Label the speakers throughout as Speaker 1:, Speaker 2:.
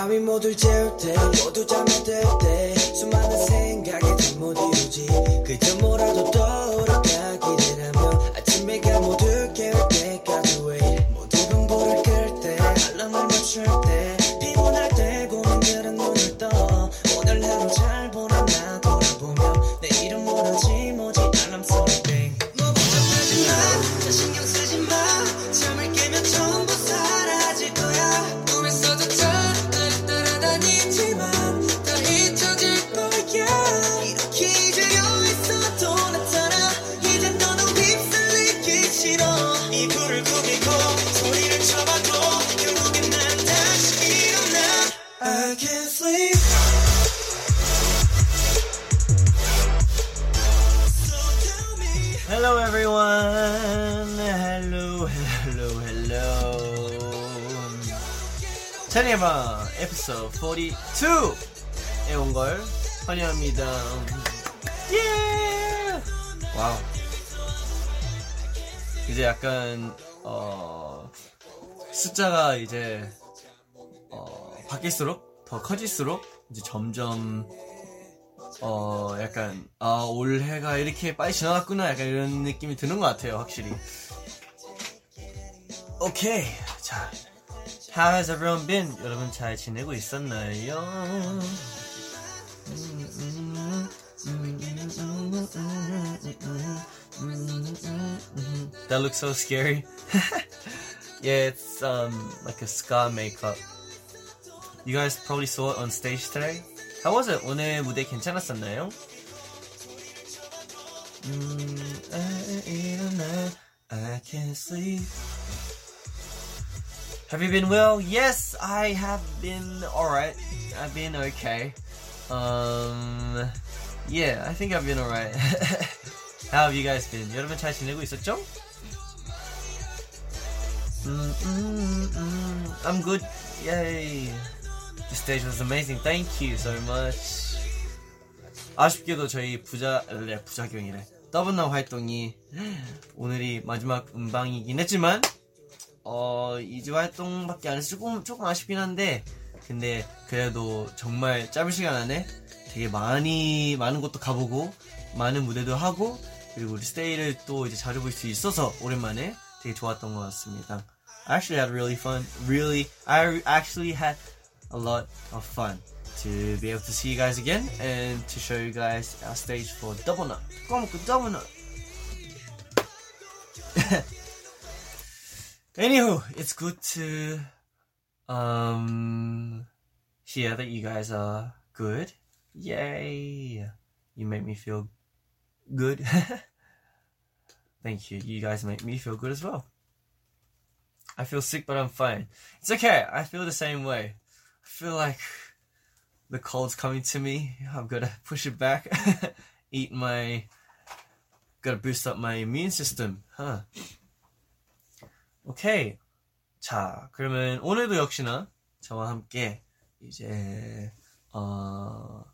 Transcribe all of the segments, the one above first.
Speaker 1: 밤이 모두 재울 때 모두 잠에 들때 수많은 생각이 다못 이루지. 그저 뭐라도 떠
Speaker 2: 찬이방 에피소드 42에 온 걸 환영합니다. Yeah! Wow. 이제 약간 어 숫자가 이제 어 바뀔수록 더 커질수록 이제 점점 어, 약간, 아, 올해가 이렇게 빨리 지나갔구나. 약간 이런 느낌이 드는 것 같아요, 확실히. 오케이. 자. How has everyone been? 여러분 잘 지내고 있었나요? That looks so scary. yeah, it's um like a ska makeup. You guys probably saw it on stage today. How was it? 오늘 무대 괜찮았었나요? 음, 아, 일어나, I can't sleep. Have you been well? Yes, I have been alright. I've been okay. Um, yeah, I think I've been alright. How have you guys been? 여러분 잘 지내고 있었죠? 음, 음, 음, I'm good. Yay. The stage was amazing. Thank you so much. 아쉽게도 저희 부자, 네, 부작용이래. 더블나 활동이 오늘이 마지막 음방이긴 했지만, 어, 2주 활동밖에 안 해서 조금, 조금 아쉽긴 한데, 근데 그래도 정말 짧은 시간 안에 되게 많이, 많은 곳도 가보고, 많은 무대도 하고, 그리고 우리 스테이를 또 이제 자주 볼 수 있어서 오랜만에 되게 좋았던 것 같습니다. I actually had really fun. Really, I actually had a lot of fun to be able to see you guys again and to show you guys our stage for Double Nut. Double Nut. Anywho, it's good to um hear that you guys are good. Yay! You make me feel good. Thank you. You guys make me feel good as well. I feel sick, but I'm fine. It's okay. I feel the same way. I feel like the cold's coming to me. I've got to push it back. Eat my. Got to boost up my immune system. Huh. 오케이. 자, 그러면 오늘도 역시나 저와 함께 이제 어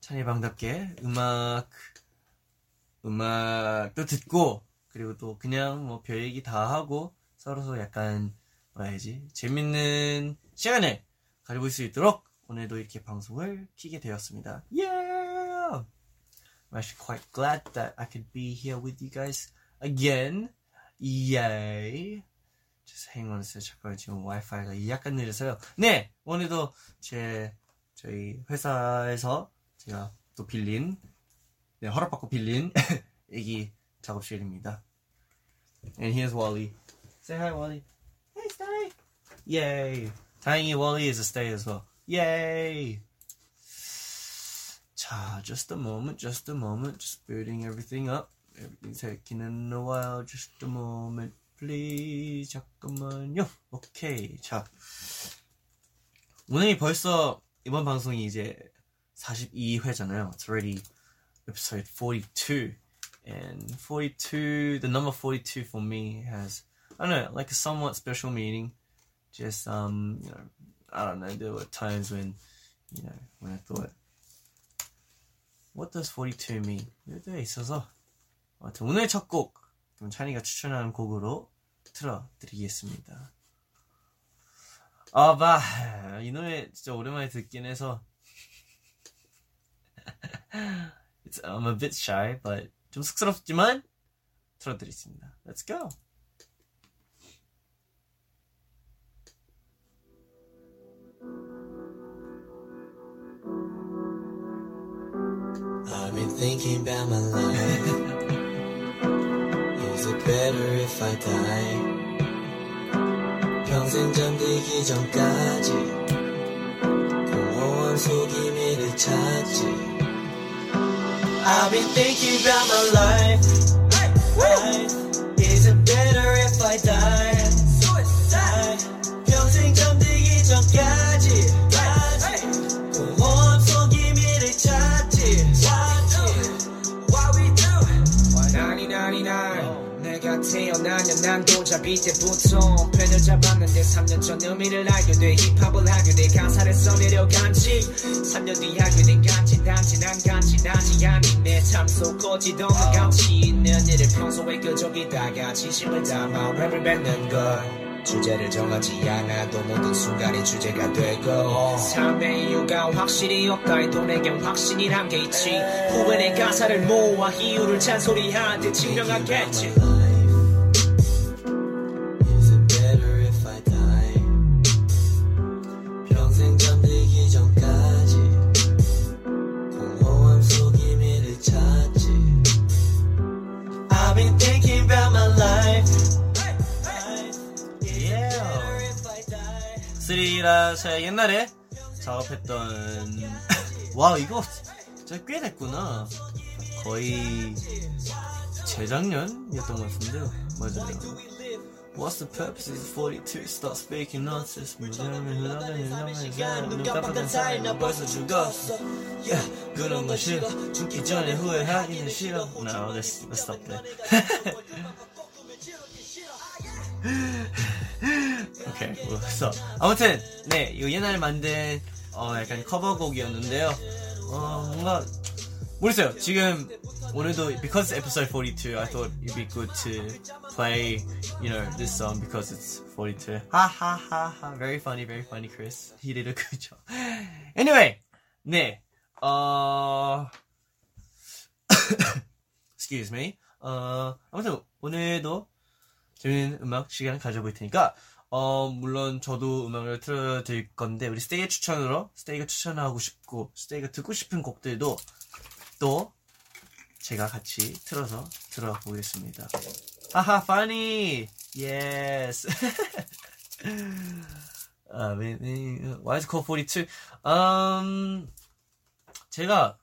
Speaker 2: 찬이방답게 음악 음악도 듣고 그리고 또 그냥 뭐 별 얘기 다 하고 서로 약간 뭐라 해야지 재밌는 시간을 가져볼 수 있도록 오늘도 이렇게 방송을 키게 되었습니다. Yeah! I'm actually quite glad that I could be here with you guys again. Yay! Sec. 잠깐 지금 와이파이가 약간 느려서요. 네! 오늘도 제 저희 회사에서 제가 또 빌린 네, 허락받고 빌린 애기 작업실입니다. And here's Wally. Say hi, Wally. Hey, stay. Yay. 다행히 Wally is a stay as well. Yay. 자, just a moment, just a moment, just building everything up. Everything's taking a while. Just a moment, please. 잠깐만요. 오케이. 자, 오늘이 벌써 이번 방송이 이제 42회잖아요. It's already episode 42. And 42, the number 42 for me has, I don't know, like a somewhat special meaning. Just, um, you know, I don't know, there were times when, you know, when I thought, what does 42 mean? 왜 있어서. 아무튼 오늘 첫 곡, 그럼 찬이가 추천하는 곡으로 틀어드리겠습니다. 아, 봐. 이 노래 진짜 오랜만에 듣긴 해서. I'm a bit shy, but 좀 쑥스럽지만 틀어드리겠습니다. Let's go.
Speaker 1: Is it better if I die? 평생 잠들기 전까지 공허한 속임이를 찾지. I've been thinking about my life. Is it better if I die?
Speaker 3: 태어나냐 난 돌잡이 때부터 펜을 잡았는데 3년 전 의미를 알게 돼. 힙합을 하게 돼. 가사를 써내려간지. 3년 뒤 하게 된 간지. 단지 난 간지나지 않니 내삶 속 꺼지던 그 가치 있는 일을 평소에 그저 기다가 진심을 담아 랩을 뱉는 것 주제를 정하지 않아도 모든 순간이 주제가 되고. 삶의 이유가 확실히 없다 해도 내겐 확신이란 게 있지. 후회의 가사를 모아 이유를 잔소리하듯 증명하겠지
Speaker 2: 제가 옛날에 작업했던 와 이거 진짜 꽤 됐구나. 거의 재작년이었던 것 같은데요. 맞아요. What's the purpose of 42? Start speaking nonsense.
Speaker 1: 눈눈
Speaker 2: 깜빡한 사이
Speaker 1: 나나
Speaker 2: 벌써 죽었어 그런 거 싫어. 죽기 전에 후회하기는 싫어. No let's, stop there 오케이 그래서 아무튼 네 이거 옛날에 만든 어 약간 커버곡이었는데요 어 뭔가 모르겠어요 지금 오늘도 because episode 42 I thought it'd be good to play you know this song because it's 42 하하하하 very funny very funny Chris he did a good job anyway 네 어 excuse me 어 아무튼 오늘도 재밌는 음악 시간 가져볼 테니까 어 물론 저도 음악을 틀어드릴 건데 우리 스테이의 추천으로 스테이가 추천하고 싶고 스테이가 듣고 싶은 곡들도 또 제가 같이 틀어서 들어보겠습니다. 아하 funny yes. 아, is it called 42? 음, 제가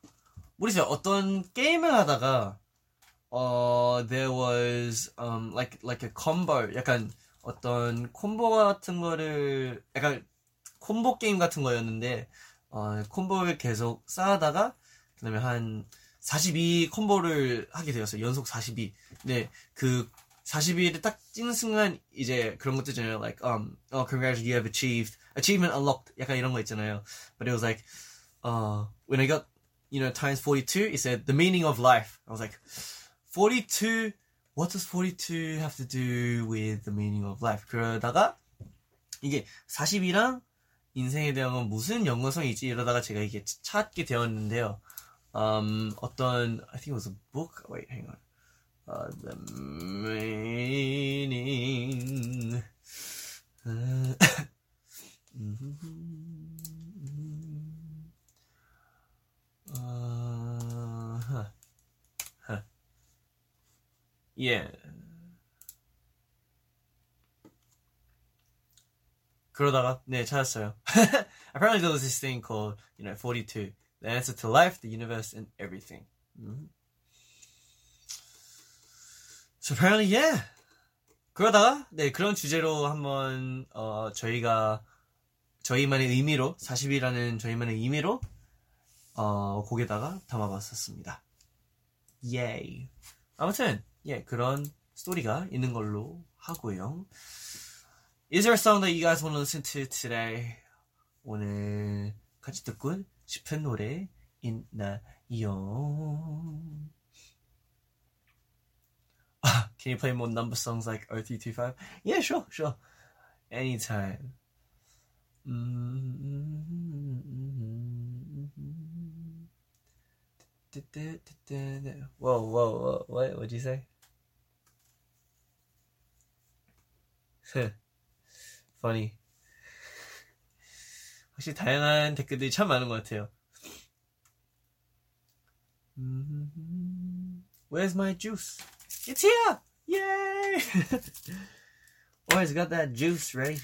Speaker 2: 모르겠어요. 어떤 게임을 하다가 어, there was um like like a combo 약간 어떤 콤보 같은 거를 약간 콤보 게임 같은 거였는데 어, 콤보를 계속 쌓아다가 그다음에 한 42 콤보를 하게 되었어요. 연속 42. 네, 그 42를 딱 찍는 순간 이제 그런 것도 있잖아요. Like um oh congratulations you have achieved achievement unlocked 약간 이런 거 있잖아요. But it was like uh when I got you know times 42 it said the meaning of life. I was like 42 what does 42 have to do with the meaning of life? 그러다가 이게 40이랑 인생에 대한 건 무슨 연관성이 있지 이러다가 제가 이게 찾게 되었는데요. Um, 어떤 I think it was a book. Wait, hang on. Uh, the meaning. Uh, uh, Yeah. 그러다가 네 찾았어요. Apparently there was this thing called you know 42, the answer to life, the universe, and everything. Mhm. So apparently yeah. 그러다가 네 그런 주제로 한번 어 저희가 저희만의 의미로 40이라는 저희만의 의미로 어 곡에다가 담아봤었습니다. 예이. 아무튼 예 그런 스토리가 있는 걸로 하고요. Is there a song that you guys want to listen to today? 오늘 같이 듣고 싶은 노래 있나요? Ah, Can you play more number songs like 0325? Yeah, sure, sure. Anytime. Whoa, whoa, whoa, what, what'd you say? Funny. 확실히 다양한 댓글들이 참 많은 것 같아요. Where's my juice? It's here! Yay! Always got that juice ready.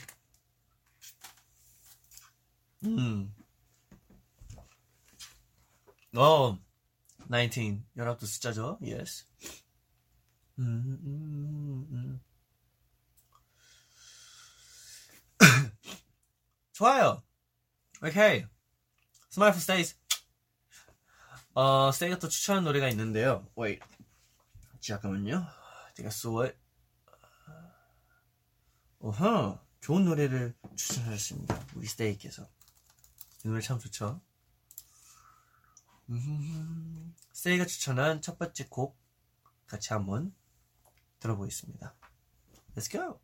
Speaker 2: 음. 어, 19. 연합도 숫자죠. Yes. 음, 음, 음. 좋아요. 오케이. Smile for Stays. 어, 스테이가 또 추천한 노래가 있는데요. Wait. 잠깐만요. 내가 쏘 어허. 좋은 노래를 추천하셨습니다. 우리 스테이께서. 이 노래 참 좋죠. 음, 스테이가 추천한 첫 번째 곡 같이 한번 들어보겠습니다. Let's go!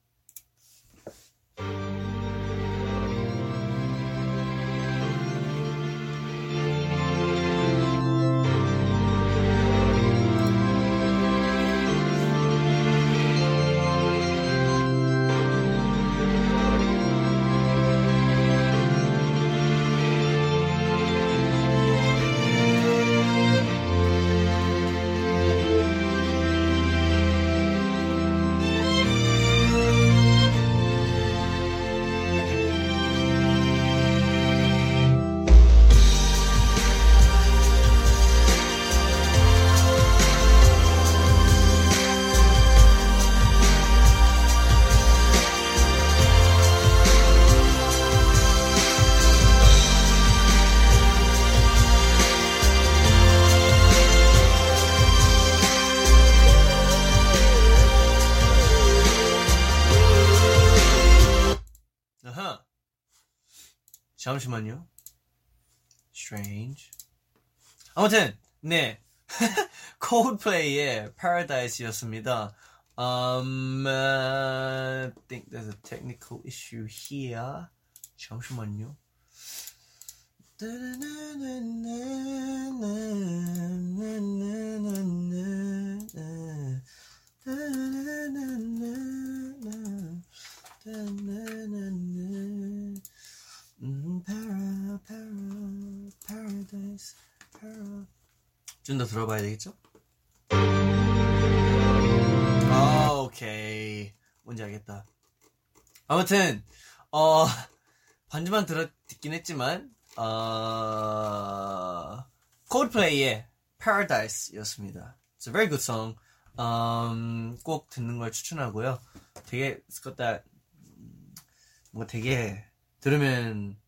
Speaker 2: 잠시만요. Strange. 아무튼 네. Coldplay의 Paradise였습니다. Um, uh, I think there's a technical issue here. 잠시만요. 음, para, para, paradise, para. 좀 더 들어봐야 되겠죠? 아, 오케이. 뭔지 알겠다. 아무튼, 어, 반주만 들어, 듣긴 했지만, 어, 콜드플레이의 Paradise 였습니다. It's a very good song. 음, 꼭 듣는 걸 추천하고요. 되게, 스컷다, 뭔가 되게, 들으면,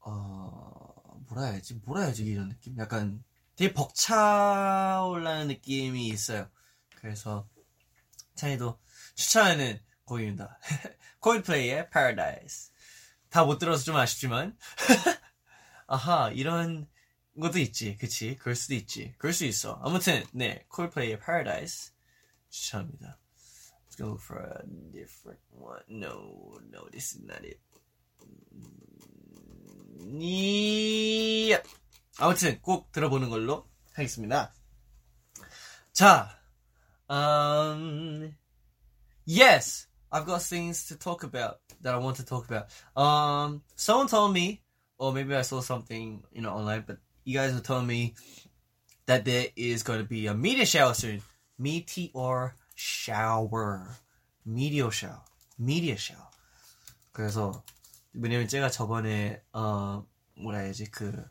Speaker 2: 어, 뭐라 해야지? 뭐라 해야지? 이런 느낌? 약간 되게 벅차올라는 느낌이 있어요. 그래서, 찬이도 추천하는 곡입니다. 콜드플레이의 Paradise. 다 못 들어서 좀 아쉽지만. 아하, 이런 것도 있지. 그치? 그럴 수도 있지. 그럴 수 있어. 아무튼, 네. 콜드플레이의 Paradise 추천합니다. Let's go for a different one. No, no, this is not it. 이 아무튼 꼭 들어보는 걸로 하겠습니다. 자, um, yes, I've got things to talk about that I want to talk about. Um, someone told me, or maybe I saw something, you know, online, but you guys were telling me that there is going to be a meteor shower soon. Meteor shower, meteor shower, meteor shower. 그래서 왜냐면 제가 저번에 어 뭐라 해야지 그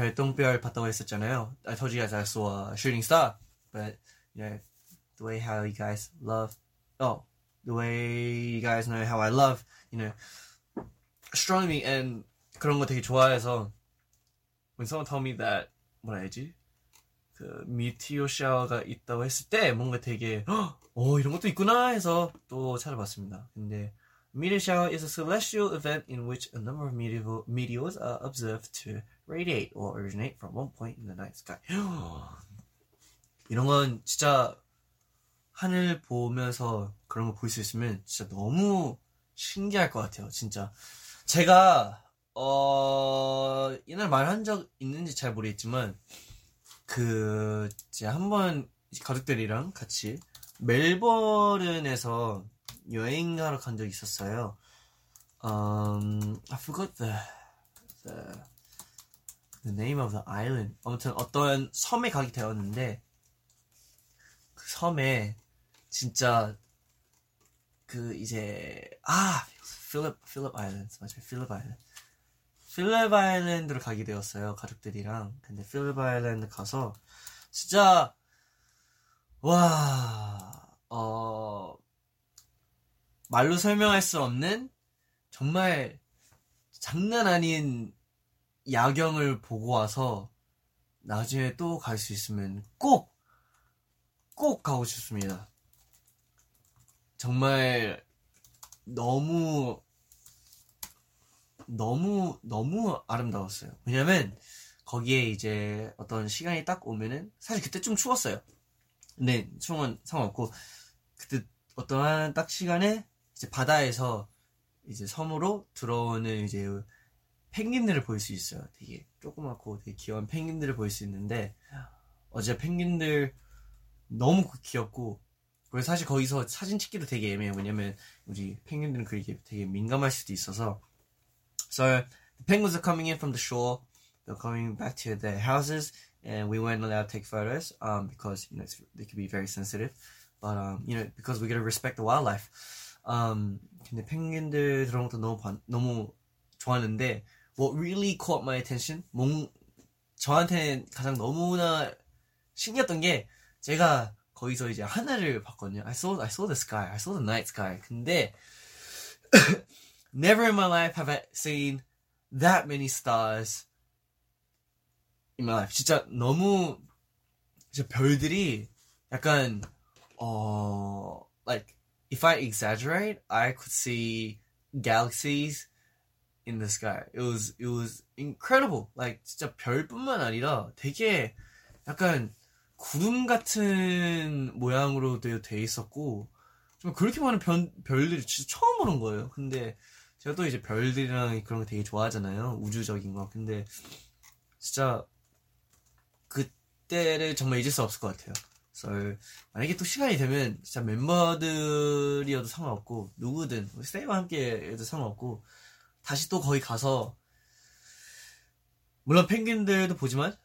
Speaker 2: 별똥별 봤다고 했었잖아요. I told you guys I saw shooting star, but you know the way how you guys love, oh the way you guys know how I love, you know astronomy and 그런 거 되게 좋아해서 when someone told me that 뭐라 해야지 그 미티오 샤워가 있다고 했을 때 뭔가 되게 어 이런 것도 있구나 해서 또 찾아봤습니다. 근데 Meteor shower is a celestial event in which a number of meteor, meteors are observed to radiate or originate from one point in the night sky. 이런 건 진짜 하늘 보면서 그런 거 볼 수 있으면 진짜 너무 신기할 것 같아요. 진짜 제가 어 옛날 말한 적 있는지 잘 모르겠지만 그 제가 한번 가족들이랑 같이 멜버른에서 여행하러 간 적이 있었어요. Um, I forgot the the the name of the island. 아무튼 어떤 섬에 가게 되었는데 그 섬에 진짜 그 이제 아! 필립 필립 아일랜드 맞아요 필립 아일랜드 필립 아일랜드로 가게 되었어요 가족들이랑. 근데 필립 아일랜드 가서 진짜 와어 말로 설명할 수 없는 정말 장난 아닌 야경을 보고 와서 나중에 또 갈 수 있으면 꼭, 꼭 가고 싶습니다. 정말 너무, 너무, 너무 아름다웠어요. 왜냐면 거기에 이제 어떤 시간이 딱 오면은 사실 그때 좀 추웠어요. 근데 추운 상관없고 그때 어떠한 딱 시간에 이제 바다에서 이제 섬으로 들어오는 이제 펭귄들을 볼 수 있어요. 되게 조그맣고 되게 귀여운 펭귄들을 볼 수 있는데 어제 펭귄들 너무 귀엽고 그리고 사실 거기서 사진 찍기도 되게 애매해요. 왜냐면 우리 펭귄들은 그게 되게 민감할 수도 있어서 So the penguins are coming in from the shore. They're coming back to their houses, and we weren't allowed to take photos um, because you know they could be very sensitive. But um, you know because we gotta respect the wildlife. Um, 근데 펭귄들 들어온 것도 너무 반- 너무 좋았는데 what really caught my attention 몽 저한테는 가장 너무나 신기했던 게 제가 거기서 이제 하늘을 봤거든요. I saw I saw the sky. I saw the night sky. 근데 never in my life have I seen that many stars in my life. 진짜 너무 진짜 별들이 약간 어 like if I exaggerate, I could see galaxies in the sky. It was it was incredible. Like 진짜 별뿐만 아니라 되게 약간 구름 같은 모양으로 되어 돼 있었고 좀 그렇게 많은 별, 별들이 진짜 처음 보는 거예요. 근데 제가 또 이제 별들이랑 그런 거 되게 좋아하잖아요. 우주적인 거. 근데 진짜 그때를 정말 잊을 수 없을 것 같아요. 그래서 만약에 또 시간이 되면 진짜 멤버들이어도 상관없고 누구든 스테이와 함께 해도 상관없고 다시 또 거기 가서 물론 펭귄들도 보지만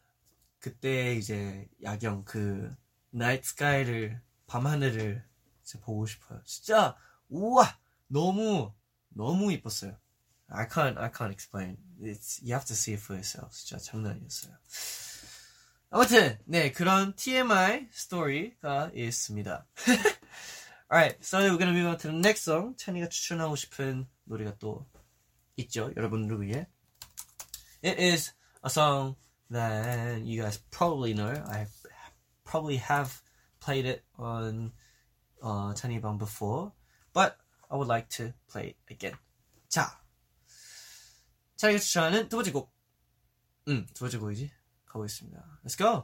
Speaker 2: 그때 이제 야경 그 나이트 스카이를 밤 하늘을 진짜 보고 싶어요. 진짜 우와 너무 너무 이뻤어요. I can't I can't explain. It's you have to see it for yourself. 진짜 장난 아니었어요. 아무튼 네 그런 TMI 스토리가 있습니다. Alright, so we're gonna move on to the next song. 찬이가 추천하고 싶은 노래가 또 있죠, 여러분들을 위해. It is a song that you guys probably know. I probably have played it on uh, 방 before, but I would like to play it again. 자, 찬이가 추천하는 두 번째 곡. 음, 두 번째 곡이지. 가보겠습니다. Let's go.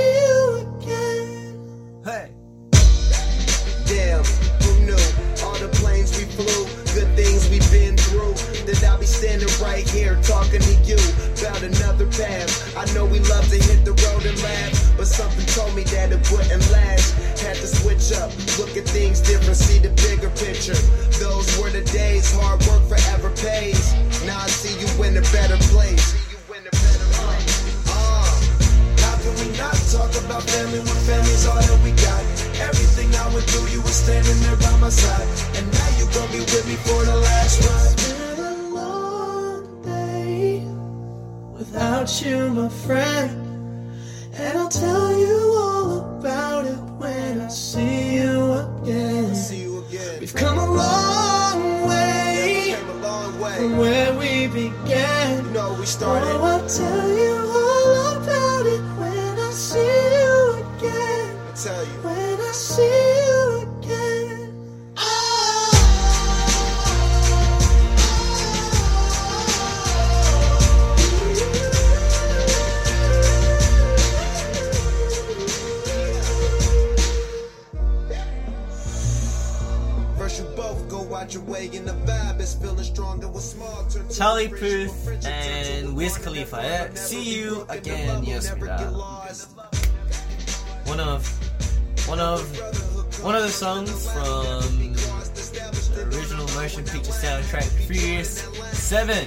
Speaker 2: motion picture soundtrack Furious 7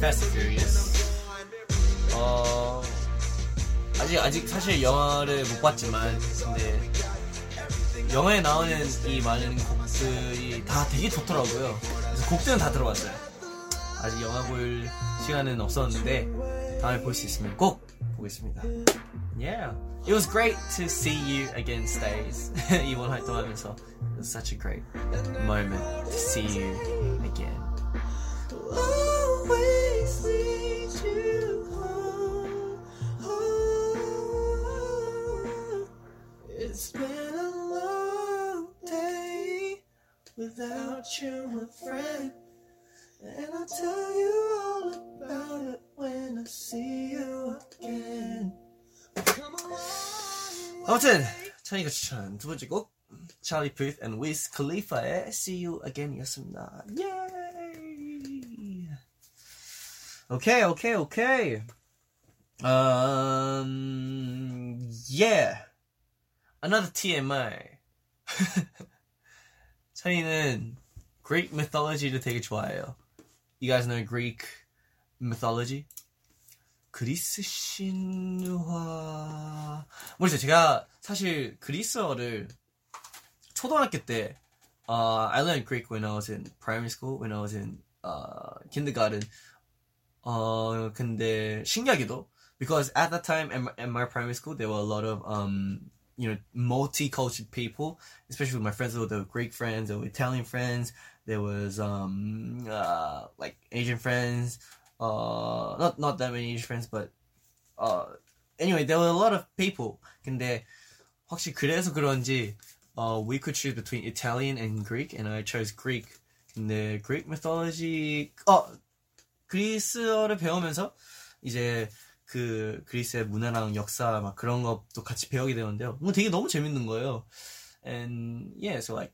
Speaker 2: Fast and Furious 어 아직 아직 사실 영화를 못 봤지만 근데 영화에 나오는 이 많은 곡들이 다 되게 좋더라고요. 그래서 곡들은 다 들어봤어요. 아직 영화 볼 시간은 없었는데 다음에 볼 수 있으면 꼭 보겠습니다. Yeah, it was great to see you again, Stays. 이번 활동하면서 it was such a great moment to see you again.
Speaker 4: always lead you home. home. It's been a long day without you, my friend. And I'll tell you all about it when I see you again. Come along.
Speaker 2: 아무튼 찬이가 추천한 두 번째 곡 찰리 푸스 and Wiz Khalifa의 See You Again이었습니다. Yay! Okay, okay, okay. Um, yeah. Another TMI. 찬이는 Greek mythology를 되게 좋아해요. You guys know Greek mythology? 그리스 신화 모르겠어요 제가 사실 그리스어를 초등학교 때 uh, I learned Greek when I was in primary school when I was in uh, kindergarten 어 근데 신기하게도 because at that time in my, in my primary school there were a lot of um you know multicultural people especially with my friends there were Greek friends there were Italian friends there was um uh, like Asian friends uh not not that many Asian friends but uh anyway there were a lot of people 근데 확실히 그래서 그런지 uh we could choose between Italian and Greek and I chose Greek 근데 Greek mythology 어 그리스어를 배우면서 이제 그 그리스의 문화랑 역사 막 그런 것도 같이 배우게 되는데요. 뭐 되게 너무 재밌는 거예요. And yeah, so like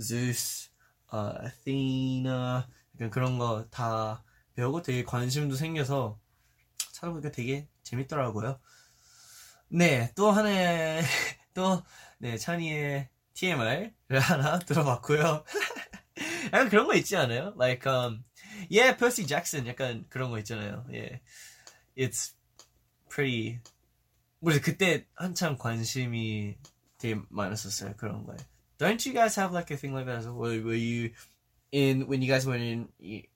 Speaker 2: Zeus, uh, Athena, 약간 그런 거 다 배우고 되게 관심도 생겨서 찾아보니까 되게 재밌더라고요. 네, 또 하나의 또 네, 찬이의 TMI를 하나 들어봤고요. 약간 그런 거 있지 않아요? Like um yeah, Percy Jackson 약간 그런 거 있잖아요. 예. It's pretty 모르겠어요. 그때 한참 관심이 되게 많았었어요. 그런 거에. Don't you guys have like a thing like that as well? You in when you guys were in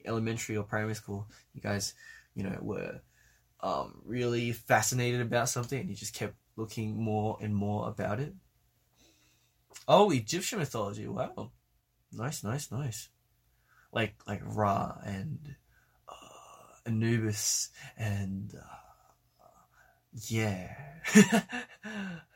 Speaker 2: elementary or primary school, you guys, you know, were um, really fascinated about something and you just kept looking more and more about it? Oh, Egyptian mythology. Wow. Nice, nice, nice. Like like Ra and uh, Anubis and uh, yeah.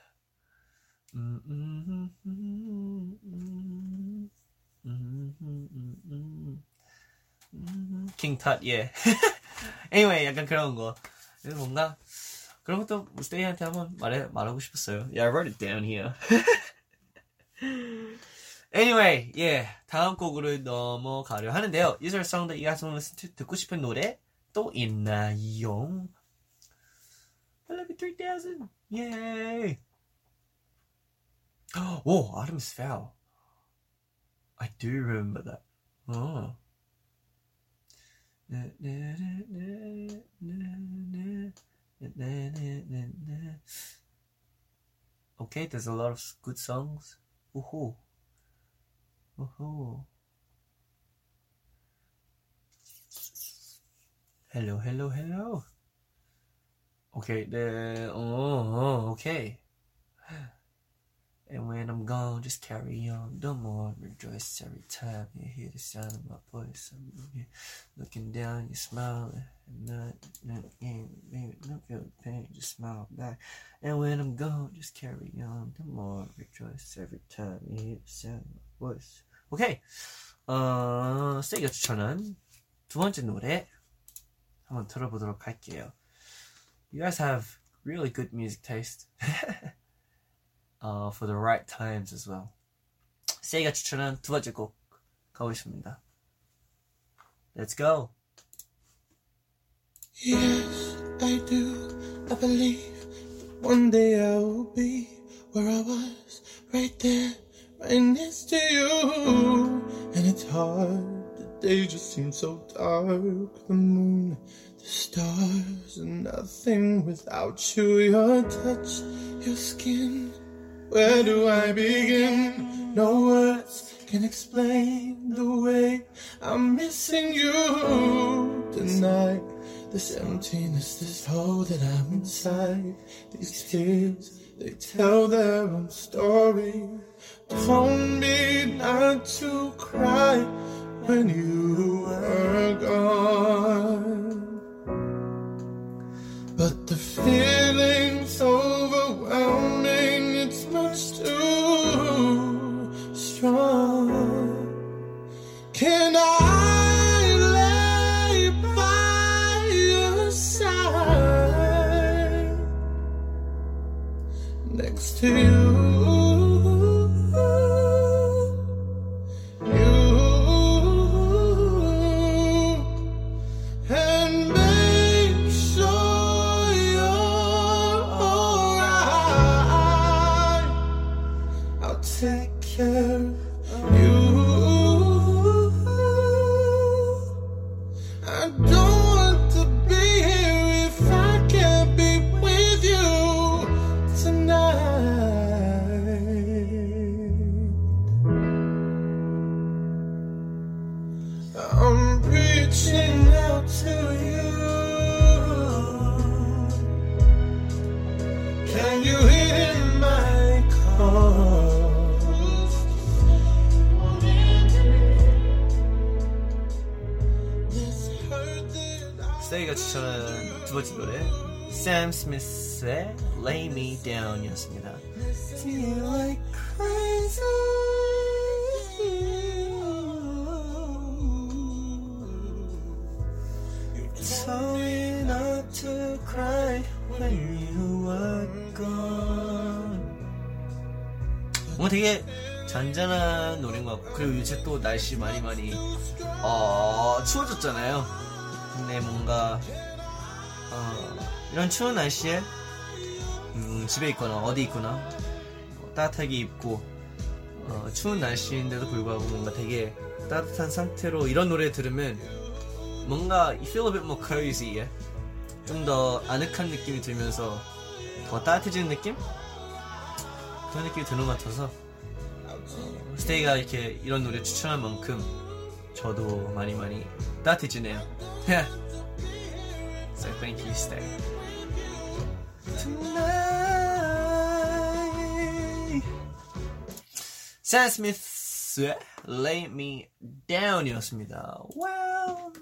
Speaker 2: Tut, yeah. anyway, 약간 그런 거. 뭔가 그런 것도 스테이한테 한번 말해 말하고 싶었어요. Yeah, I wrote it down here. Anyway, 예, 다음 곡으로 넘어가려 하는데요. To listen to? 듣고 싶은 노래 또 있나요? I love you 3000. Yay! Oh, Artemis Fowl. I do remember that. Oh. Okay, there's a lot of good songs. Woohoo. Woohoo. Hello, hello, hello. Okay, the oh, oh okay. And when I'm gone, just carry on. The more rejoice every time you hear the sound of my voice. I'm here looking down, you smiling. And not, not, yeah, baby, don't feel the pain, just smile back. And when I'm gone, just carry on. The more rejoice every time you hear the sound of my voice. 오케이. 어, 세이가 추천한 두 번째 노래 한번 들어보도록 할게요. You guys have really good music taste. uh, for the right times as well. 세이가 추천한 두 번째 곡 가보겠습니다. Let's go.
Speaker 4: Yes, I do. I believe one day I will be where I was, right there, right next to you. And it's hard, the day just seems so dark. The moon, the stars, and nothing without you. Your touch, your skin. Where do I begin? No words can explain the way I'm missing you tonight. This emptiness, this hole that I'm inside. These tears, they tell their own story. Told me not to cry when you were gone. But the feeling's overwhelming, Can I lay by your side next to you?
Speaker 2: 스미스의 Lay Me Down이었습니다.
Speaker 4: Told me not to cry when you were gone.
Speaker 2: 뭔가 되게 잔잔한 노래인 것 같고 그리고 요새 또 날씨 많이 많이 어, 추워졌잖아요. 근데 뭔가 어, 이런 추운 날씨에 음, 집에 있거나 어디 있거나 뭐 따뜻하게 입고 어, 추운 날씨인데도 불구하고 뭔가 되게 따뜻한 상태로 이런 노래 들으면 뭔가 you feel a bit more cozy 예? 좀더 아늑한 느낌이 들면서 더 따뜻해지는 느낌? 그런 느낌이 드는 것 같아서 어, 스테이가 이렇게 이런 노래 추천한 만큼 저도 많이 많이 따뜻해지네요. so thank you, Stay.
Speaker 4: Tonight.
Speaker 2: 샘 스미스의 Lay Me Down이었습니다. 와우.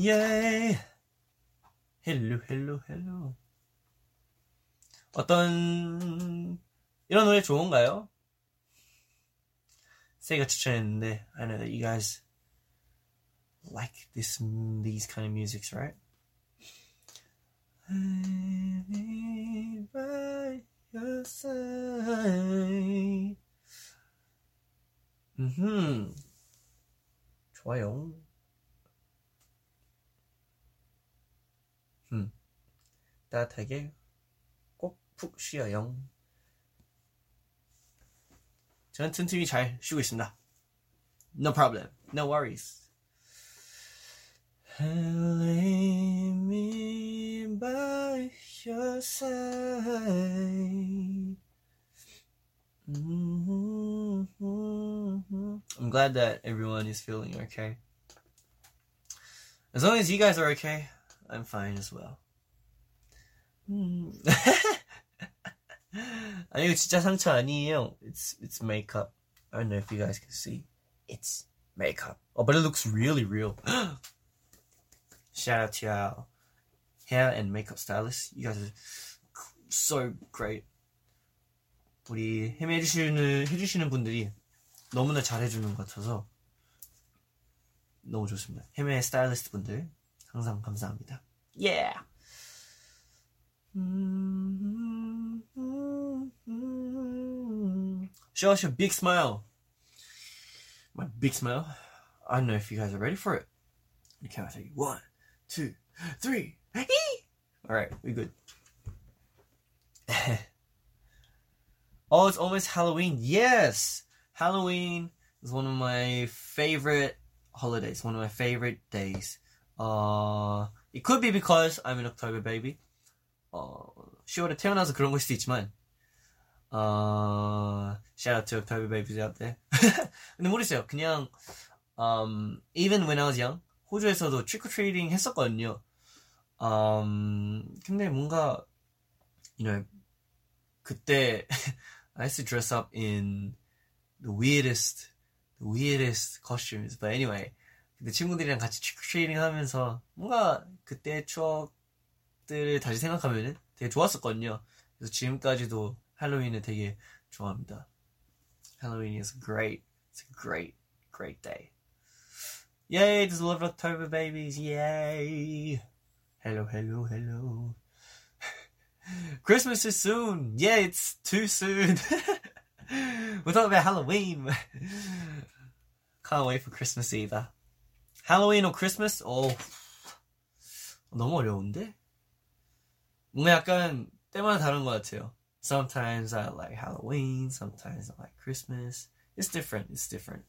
Speaker 2: 예. 헬로 헬로 헬로. 어떤 이런 노래 좋은가요? 세이가 추천했는데 I know that you guys like this these kind of musics, right? Your. 음, 좋아요. 음, 따뜻하게 꼭 푹 쉬어요. 저는 틈틈이 잘 쉬고 있습니다. No problem. No worries. Lay me by your side. Mm-hmm. I'm glad that everyone is feeling okay. As long as you guys are okay, I'm fine as well. Mm. 아니 이거 진짜 상처 아니에요. It's it's makeup. I don't know if you guys can see. It's makeup. Oh, but it looks really real. Shout out to our hair and makeup stylist. You guys are so great. 우리 헤매해주시는 해주시는 분들이 너무나 잘해주는 것 같아서 너무 좋습니다. 헤매 스타일리스트 분들 항상 감사합니다. Yeah. Show us your big smile. My big smile. I don't know if you guys are ready for it. Okay, I say one, two, three. All right, we good. oh, it's almost Halloween. Yes, Halloween is one of my favorite holidays. One of my favorite days. Uh, it could be because I'm an October baby. 어, 10월에 태어나서 그런 걸 수도 있지만, 어, shout out to October babies out there. 근데 모르겠어요. 그냥, um, even when I was young, 호주에서도 or treating 했었거든요. Um, 근데 뭔가, you know, 그때, I used to dress up in the weirdest, the weirdest costumes. But anyway, 근데 친구들이랑 같이 or treating 하면서, 뭔가 그때 추억들을 다시 생각하면은 되게 좋았었거든요. 그래서 지금까지도 할로윈을 되게 좋아합니다. Halloween is great. It's a great, great day. Yay, there's a lot of October babies. Yay. Hello, hello, hello. Christmas is soon. Yeah, it's too soon. We're talking about Halloween. Can't wait for Christmas either. Halloween or Christmas? Oh, 너무 어려운데? 뭔가 약간 때마다 다른 것 같아요. Sometimes I like Halloween, sometimes I like Christmas. It's different, it's different.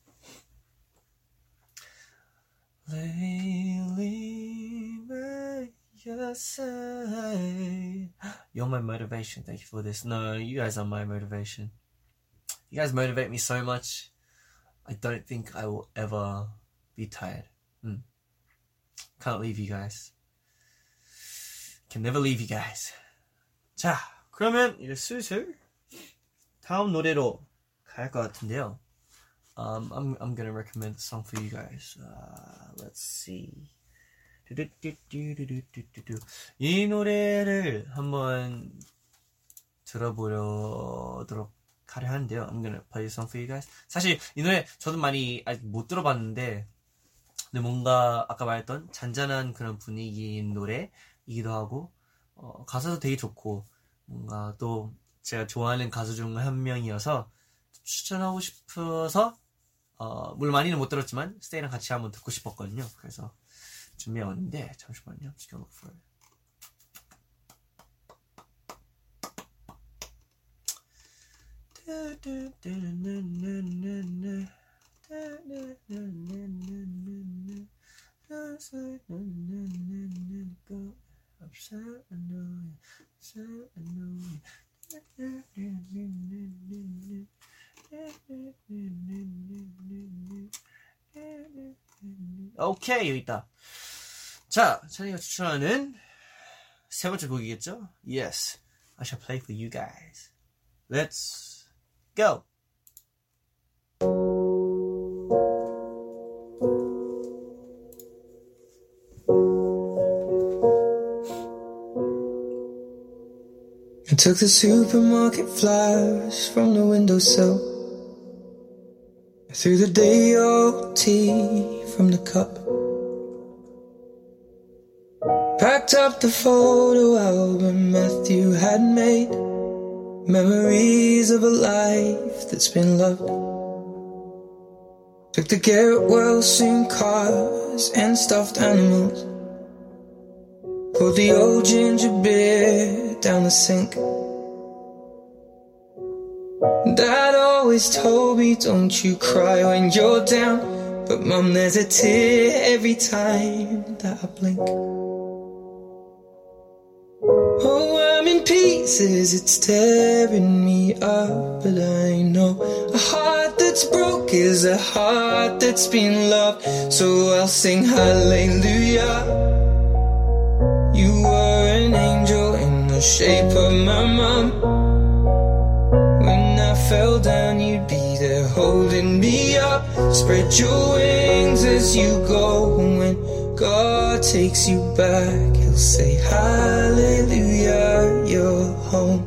Speaker 2: Lately by your side. You're my motivation. Thank you for this. No, you guys are my motivation. You guys motivate me so much. I don't think I will ever be tired. Mm. Can't leave you guys. Can never leave you guys. 자, 그러면 이제 슬슬 다음 노래로 갈 것 같은데요. Um, I'm I'm gonna recommend a song for you guys. Uh, let's see. 이 노래를 한번 들어보려도록 하려 하는데요. I'm gonna play a song for you guys. 사실 이 노래 저도 많이 아직 못 들어봤는데, 근데 뭔가 아까 말했던 잔잔한 그런 분위기인 노래이기도 하고 어, 가사도 되게 좋고 뭔가 또 제가 좋아하는 가수 중 한 명이어서 추천하고 싶어서 어, 물론 많이는 못 들었지만 스테이랑 같이 한번 듣고 싶었거든요. 그래서 준비해 왔는데 잠시만요. For it. upset, I know, upset, I know. 오케이 여기 있다. 자, 찬이가 추천하는 세 번째 곡이겠죠? Yes, I shall play for you guys. Let's go.
Speaker 5: I took the supermarket flyers from the windowsill. Threw the day old tea from the cup. Packed up the photo album Matthew had made. Memories of a life that's been loved. Took the Garrett Wilson cars and stuffed animals. Poured the old ginger beer down the sink. Dad always told me, don't you cry when you're down. But mum, there's a tear every time that I blink. Oh, I'm in pieces, it's tearing me up, but I know a heart that's broke is a heart that's been loved. So I'll sing hallelujah. You were an angel in the shape of my mom.
Speaker 3: Fell down, you'd be there holding me up. Spread your wings as you go. And when God takes you back, He'll say, Hallelujah, you're home.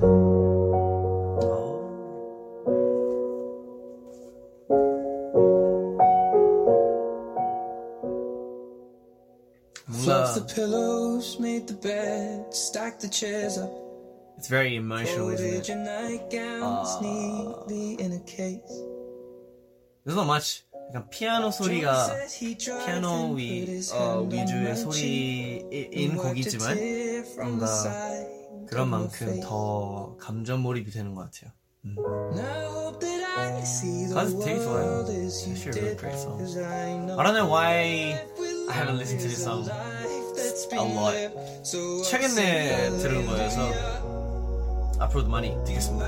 Speaker 3: Fluff the pillows, made the bed, stacked the chairs up.
Speaker 2: It's very emotional, isn't it?
Speaker 3: case.
Speaker 2: There's not much. 약간 피아노 소리가 피아노 위 어, 위주의 소리인 곡이지만 뭔가 그런 만큼 더 감정 몰입이 되는 것 같아요. 가수 되게 좋아요. It's actually really great song. I don't know why I haven't listened to this song a lot. 최근에 들은 거여서 앞으로도 많이 듣겠습니다.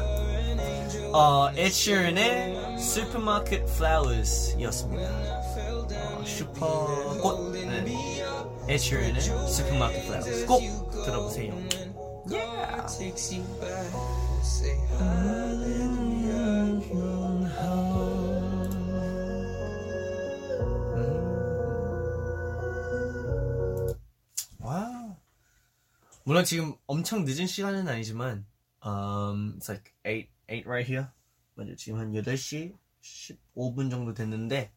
Speaker 2: 어, Sheeran의 Supermarket Flowers이었습니다. 어, 슈퍼꽃. 네. Sheeran의 Supermarket Flowers. 꼭 들어보세요. Yeah. 물론 지금 엄청 늦은 시간은 아니지만, um, it's like 8, 8 right here. 맞아, 지금 한 8시 15분 정도 됐는데,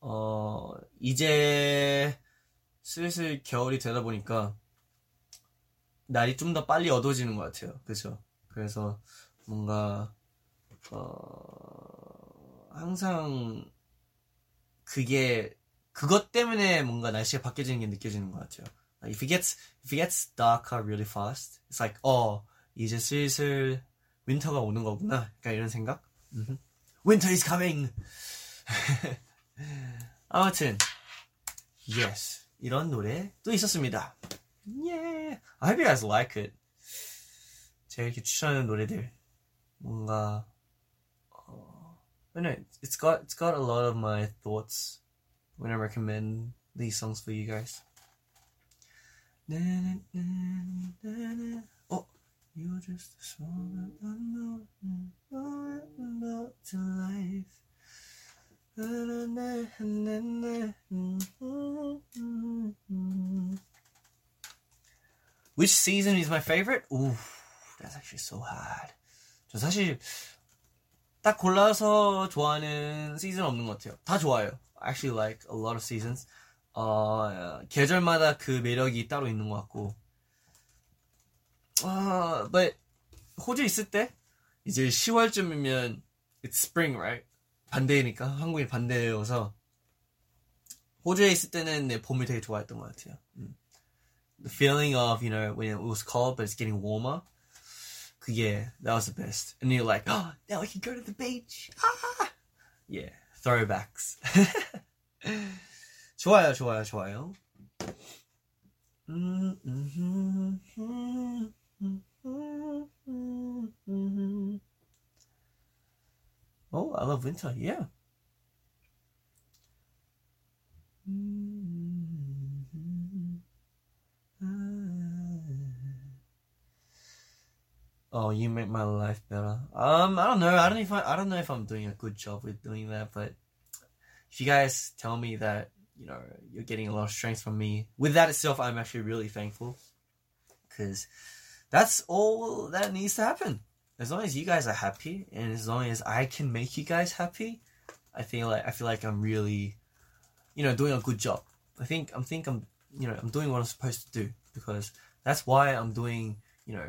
Speaker 2: 어, 이제 슬슬 겨울이 되다 보니까, 날이 좀 더 빨리 어두워지는 것 같아요. 그죠? 그래서 뭔가, 어, 항상 그게, 그것 때문에 뭔가 날씨가 바뀌어지는 게 느껴지는 것 같아요. If it gets if it gets darker really fast, it's like 어 이제 슬슬 윈터가 오는 거구나. 약간 이런 생각. Winter is coming. 아무튼 yes 이런 노래 또 있었습니다. Yeah, I hope you guys like it. 제가 이렇게 추천하는 노래들 뭔가 어, it's got it's got a lot of my thoughts when I recommend these songs for you guys. Oh, you're just a know it not to life. Which season is my favorite? Ooh, that's actually so hard. 저 사실 딱 골라서 좋아하는 시즌 없는 것 같아요. 다 좋아요. Actually like a lot of seasons. 어, 계절마다 그 매력이 따로 있는 것 같고. 아, but 호주 있을 때 이제 10월쯤이면 it's spring, right? 반대니까 한국이 반대여서 호주에 있을 때는 내 봄을 되게 좋아했던 것 같아요. 음. The feeling of you know when it was cold but it's getting warmer. 그게 that was the best. And you're like, oh, now I can go to the beach. Ah! Yeah, throwbacks. 좋아요, 좋아요, 좋아요. 음, 음, 음, 음, 음, 음, 음. Oh, I love winter. Yeah. Oh, you make my life better. Um, I don't know. I don't if I, I don't know if I'm doing a good job with doing that, but if you guys tell me that you know you're getting a lot of strength from me, with that itself, I'm actually really thankful because that's all that needs to happen. As long as you guys are happy, and as long as I can make you guys happy, I feel like I feel like I'm really, you know, doing a good job. I think I'm think I'm you know I'm doing what I'm supposed to do because that's why I'm doing you know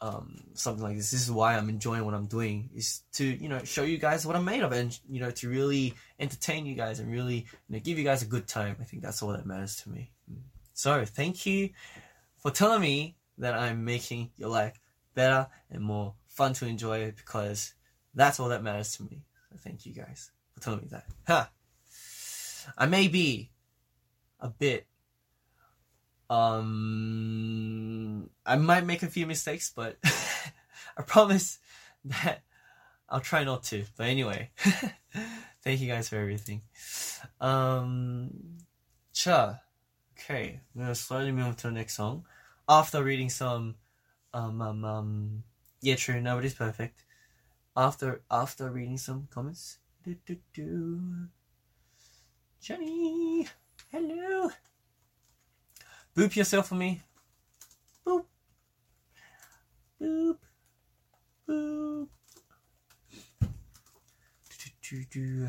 Speaker 2: um, something like this. This is why I'm enjoying what I'm doing is to you know show you guys what I'm made of and you know to really entertain you guys and really you know give you guys a good time. I think that's all that matters to me. So thank you for telling me that I'm making your life better and more fun to enjoy because that's all that matters to me. So thank you guys for telling me that. Ha! I may be a bit um I might make a few mistakes, but I promise that I'll try not to. But anyway, thank you guys for everything. Um cha. Okay, I'm gonna slowly move to the next song After reading some um um um yeah true, nobody's perfect. after after reading some comments. Do, do, do. Jenny, hello. Boop yourself for me. Boop. Boop. Boop. Do, do, do.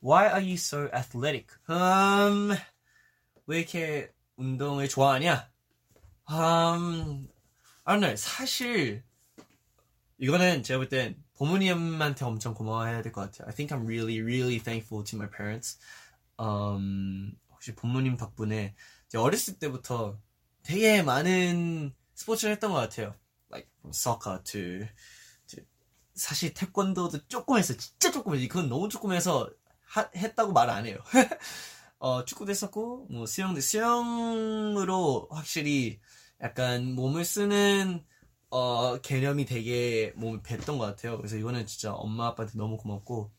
Speaker 2: Why are you so athletic? Um, 왜 이렇게 운동을 좋아하냐? I don't know. 사실 이거는 제가 볼 땐 부모님한테 엄청 고마워해야 될 것 같아요. I think I'm really, really thankful to my parents. Um, 혹시 부모님 덕분에 제가 어렸을 때부터 되게 많은 스포츠를 했던 것 같아요. Like from soccer to, 사실 태권도도 조금 했어요. 진짜 조금 했어요. 그건 너무 조금 해서 하- 했다고 말 안 해요. 어, 축구도 했었고, 뭐, 수영도, 수영으로 확실히 약간 몸을 쓰는, 어, 개념이 되게 몸을 뱄던 것 같아요. 그래서 이거는 진짜 엄마 아빠한테 너무 고맙고,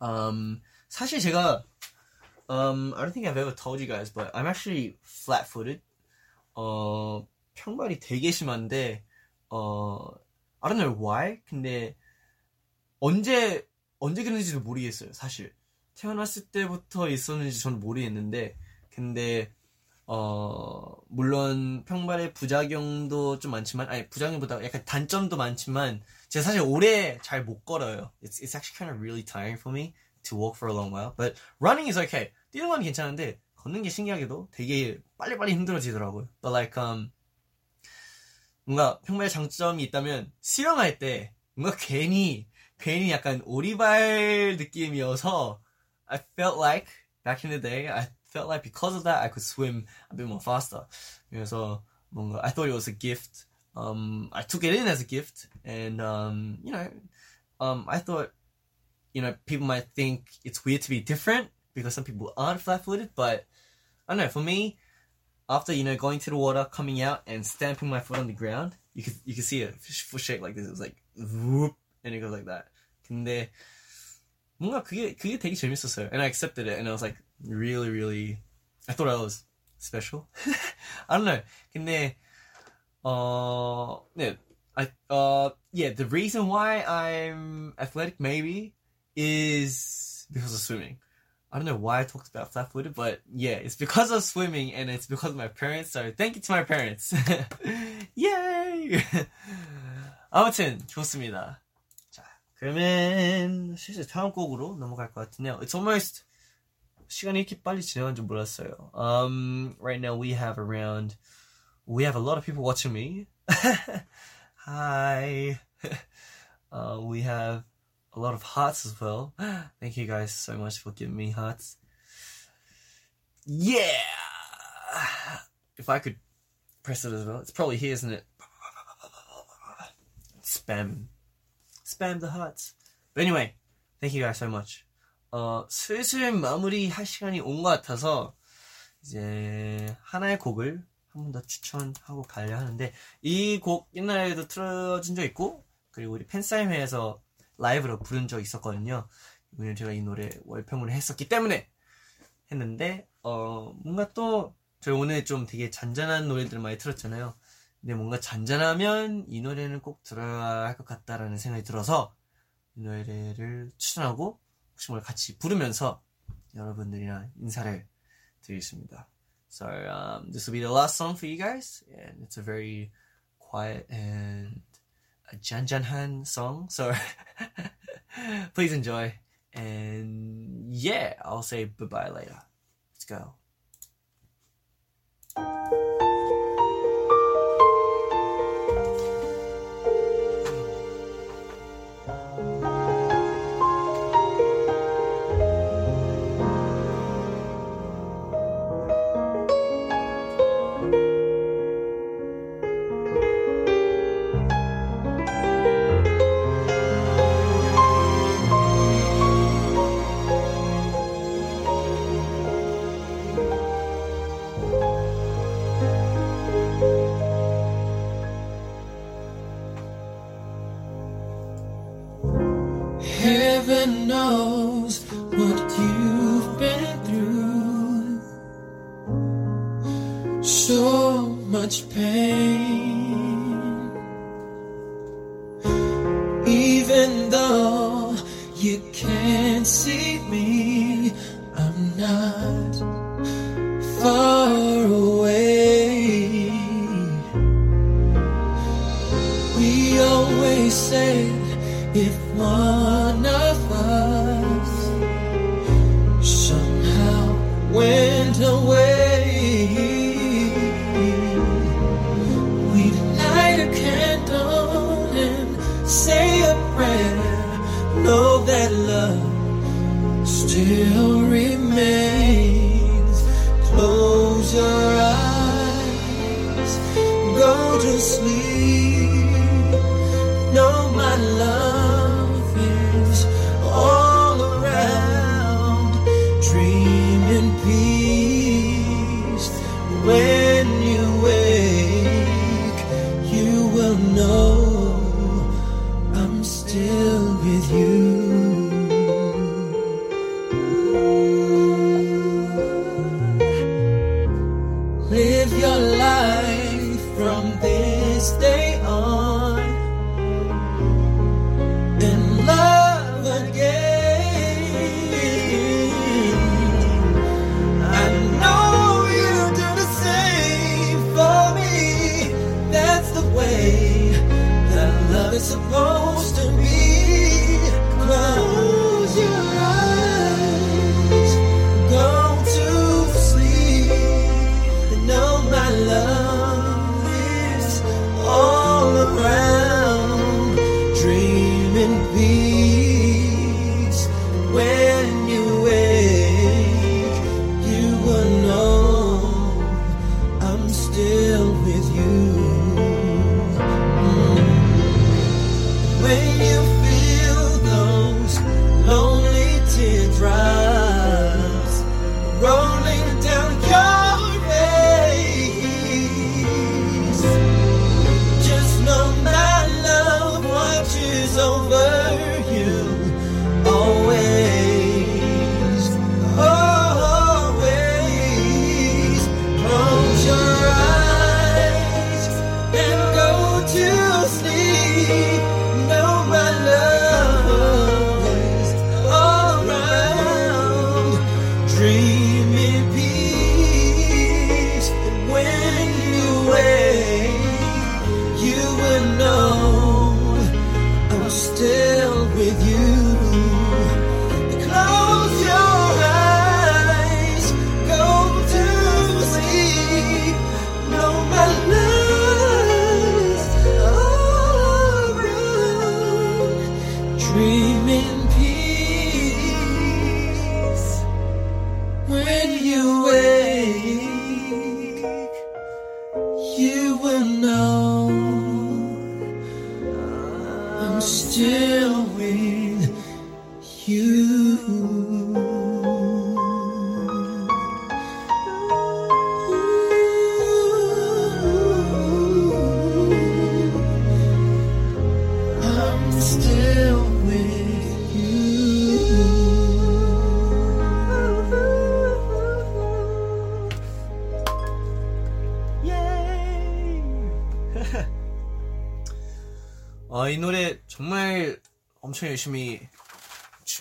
Speaker 2: um, 사실 제가, um, I don't think I've ever told you guys, but I'm actually flat-footed. 어, 평발이 되게 심한데, 어, I don't know why? 근데, 언제, 언제 그런지도 모르겠어요, 사실. 태어났을 때부터 있었는지 저는 모르겠는데, 근데, 어, 물론 평발의 부작용도 좀 많지만, 아니, 부작용보다 약간 단점도 많지만, 제가 사실 오래 잘 못 걸어요. It's, it's actually kind of really tiring for me to walk for a long while. But running is okay. 뛰는 건 괜찮은데, 걷는 게 신기하게도 되게 빨리빨리 힘들어지더라고요. But like, um, 뭔가 평발의 장점이 있다면, 수영할 때, 뭔가 괜히, 괜히 약간 오리발 느낌이어서, I felt like back in the day, I felt like because of that I could swim a bit more faster. 그래서 뭔가 I thought it was a gift. Um, I took it in as a gift, and um, you know, um, I thought, you know, people might think it's weird to be different because some people aren't flat-footed, but I don't know. For me, after you know going to the water, coming out, and stamping my foot on the ground, you could you could see a foot shape like this. It was like whoop, and it goes like that. 근데 뭔가 그게 그게 되게 재밌었어요. And I accepted it, and I was like really, really. I thought I was special. I don't know. 근데 어, 네, I uh yeah. The reason why I'm athletic maybe is because of swimming. I don't know why I talked about flat-footed, but yeah, it's because of swimming and it's because of my parents. So thank you to my parents. Yay! 아무튼 좋습니다. 자, 그러면 슬슬 다음 곡으로 넘어갈 것 같은데요. It's almost 시간이 이렇게 빨리 지나간 줄 몰랐어요. Um, right now we have around, we have a lot of people watching me. Hi. Uh, we have a lot of hearts as well. Thank you guys so much for giving me hearts. Yeah. If I could press it as well, it's probably here, isn't it? Spam. Spam the hearts. But anyway, thank you guys so much. 어, 슬슬 마무리 할 시간이 온 것 같아서, 이제, 하나의 곡을 한 번 더 추천하고 가려 하는데, 이 곡 옛날에도 틀어준 적 있고, 그리고 우리 팬사인회에서 라이브로 부른 적 있었거든요. 왜냐면 제가 이 노래 월평을 했었기 때문에 했는데, 어, 뭔가 또, 저희 오늘 좀 되게 잔잔한 노래들을 많이 틀었잖아요. 근데 뭔가 잔잔하면 이 노래는 꼭 들어야 할 것 같다라는 생각이 들어서, 이 노래를 추천하고, 혹시 모르 같이 부르면서 여러분들이랑 인사를 드리겠습니다. So um, this will be the last song for you guys, and it's a very quiet and a 잔잔한 song. So please enjoy, and yeah, I'll say bye bye later. Let's go.
Speaker 4: though you can't see me, I'm not far. I'm still with you.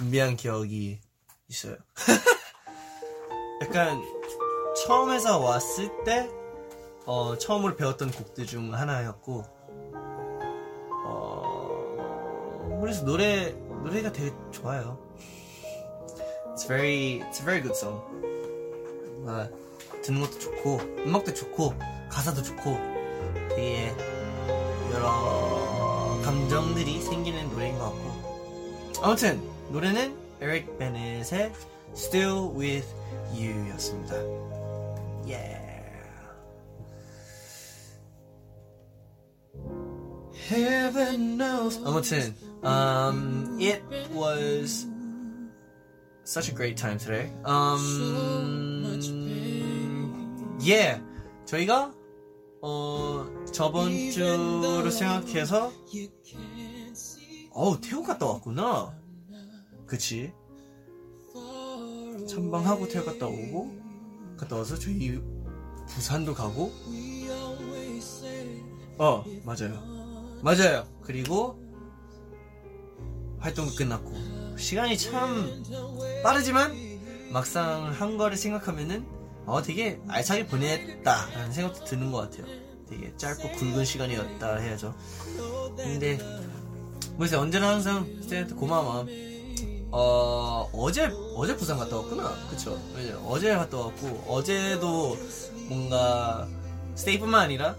Speaker 2: 준비한 기억이 있어요. 약간 처음에서 왔을 때 어, 처음으로 배웠던 곡들 중 하나였고 어, 그래서 노래 노래가 되게 좋아요. It's very it's a very good song. 아, 듣는 것도 좋고 음악도 좋고 가사도 좋고 되게 여러 감정들이 생기는 노래인 것 같고 아무튼 노래는 에릭 베넷의 Still With You였습니다. Yeah.
Speaker 4: Heaven knows
Speaker 2: 아무튼 um, it was such a great time today. Um, yeah, 저희가 어 저번 주로 생각해서 어우 태국 갔다 왔구나. 그치? 천방하고 태국 갔다 오고 갔다 와서 저희 부산도 가고. 어 맞아요. 맞아요. 그리고 활동도 끝났고. 시간이 참 빠르지만 막상 한 거를 생각하면은 어 되게 알차게 보냈다라는 생각도 드는 것 같아요. 되게 짧고 굵은 시간이었다 해야죠. 근데 글쎄 언제나 항상 스테한테 마음 어 어제 어제 부산 갔다 왔구나. 그쵸? 왜냐 어제 갔다 왔고 어제도 뭔가 스테이뿐만 아니라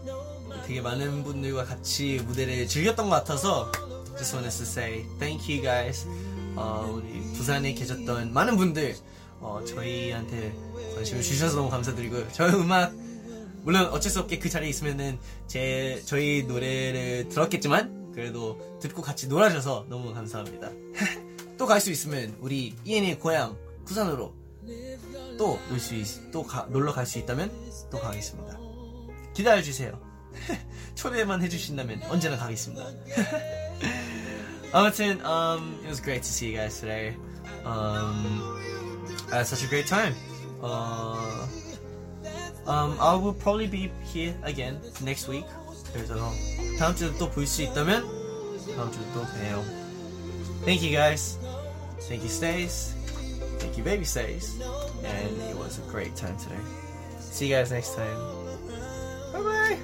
Speaker 2: 되게 많은 분들과 같이 무대를 즐겼던 것 같아서 just wanted to say thank you guys. 어, 우리 부산에 계셨던 많은 분들 어, 저희한테 관심을 주셔서 너무 감사드리고요 저희 음악 물론 어쩔 수 없게 그 자리에 있으면은 제 저희 노래를 들었겠지만 그래도 듣고 같이 놀아줘서 너무 감사합니다. 또 갈 수 있으면 우리 이엔의 고향 부산으로 또 올수 있, 또 가- 놀러 갈 수 있다면 또 가겠습니다. 기다려 주세요. 초대만 해주신다면 언제나 가겠습니다. 아무튼 um, it was great to see you guys today. Um, I had such a great time. Uh, um, I will probably be here again next week. 그래서 다음 주에 또볼 수 있다면 다음 주에 또 봬요. Thank you guys. Thank you Stays. Thank you Baby Stays. And it was a great time today. See you guys next time. Bye bye.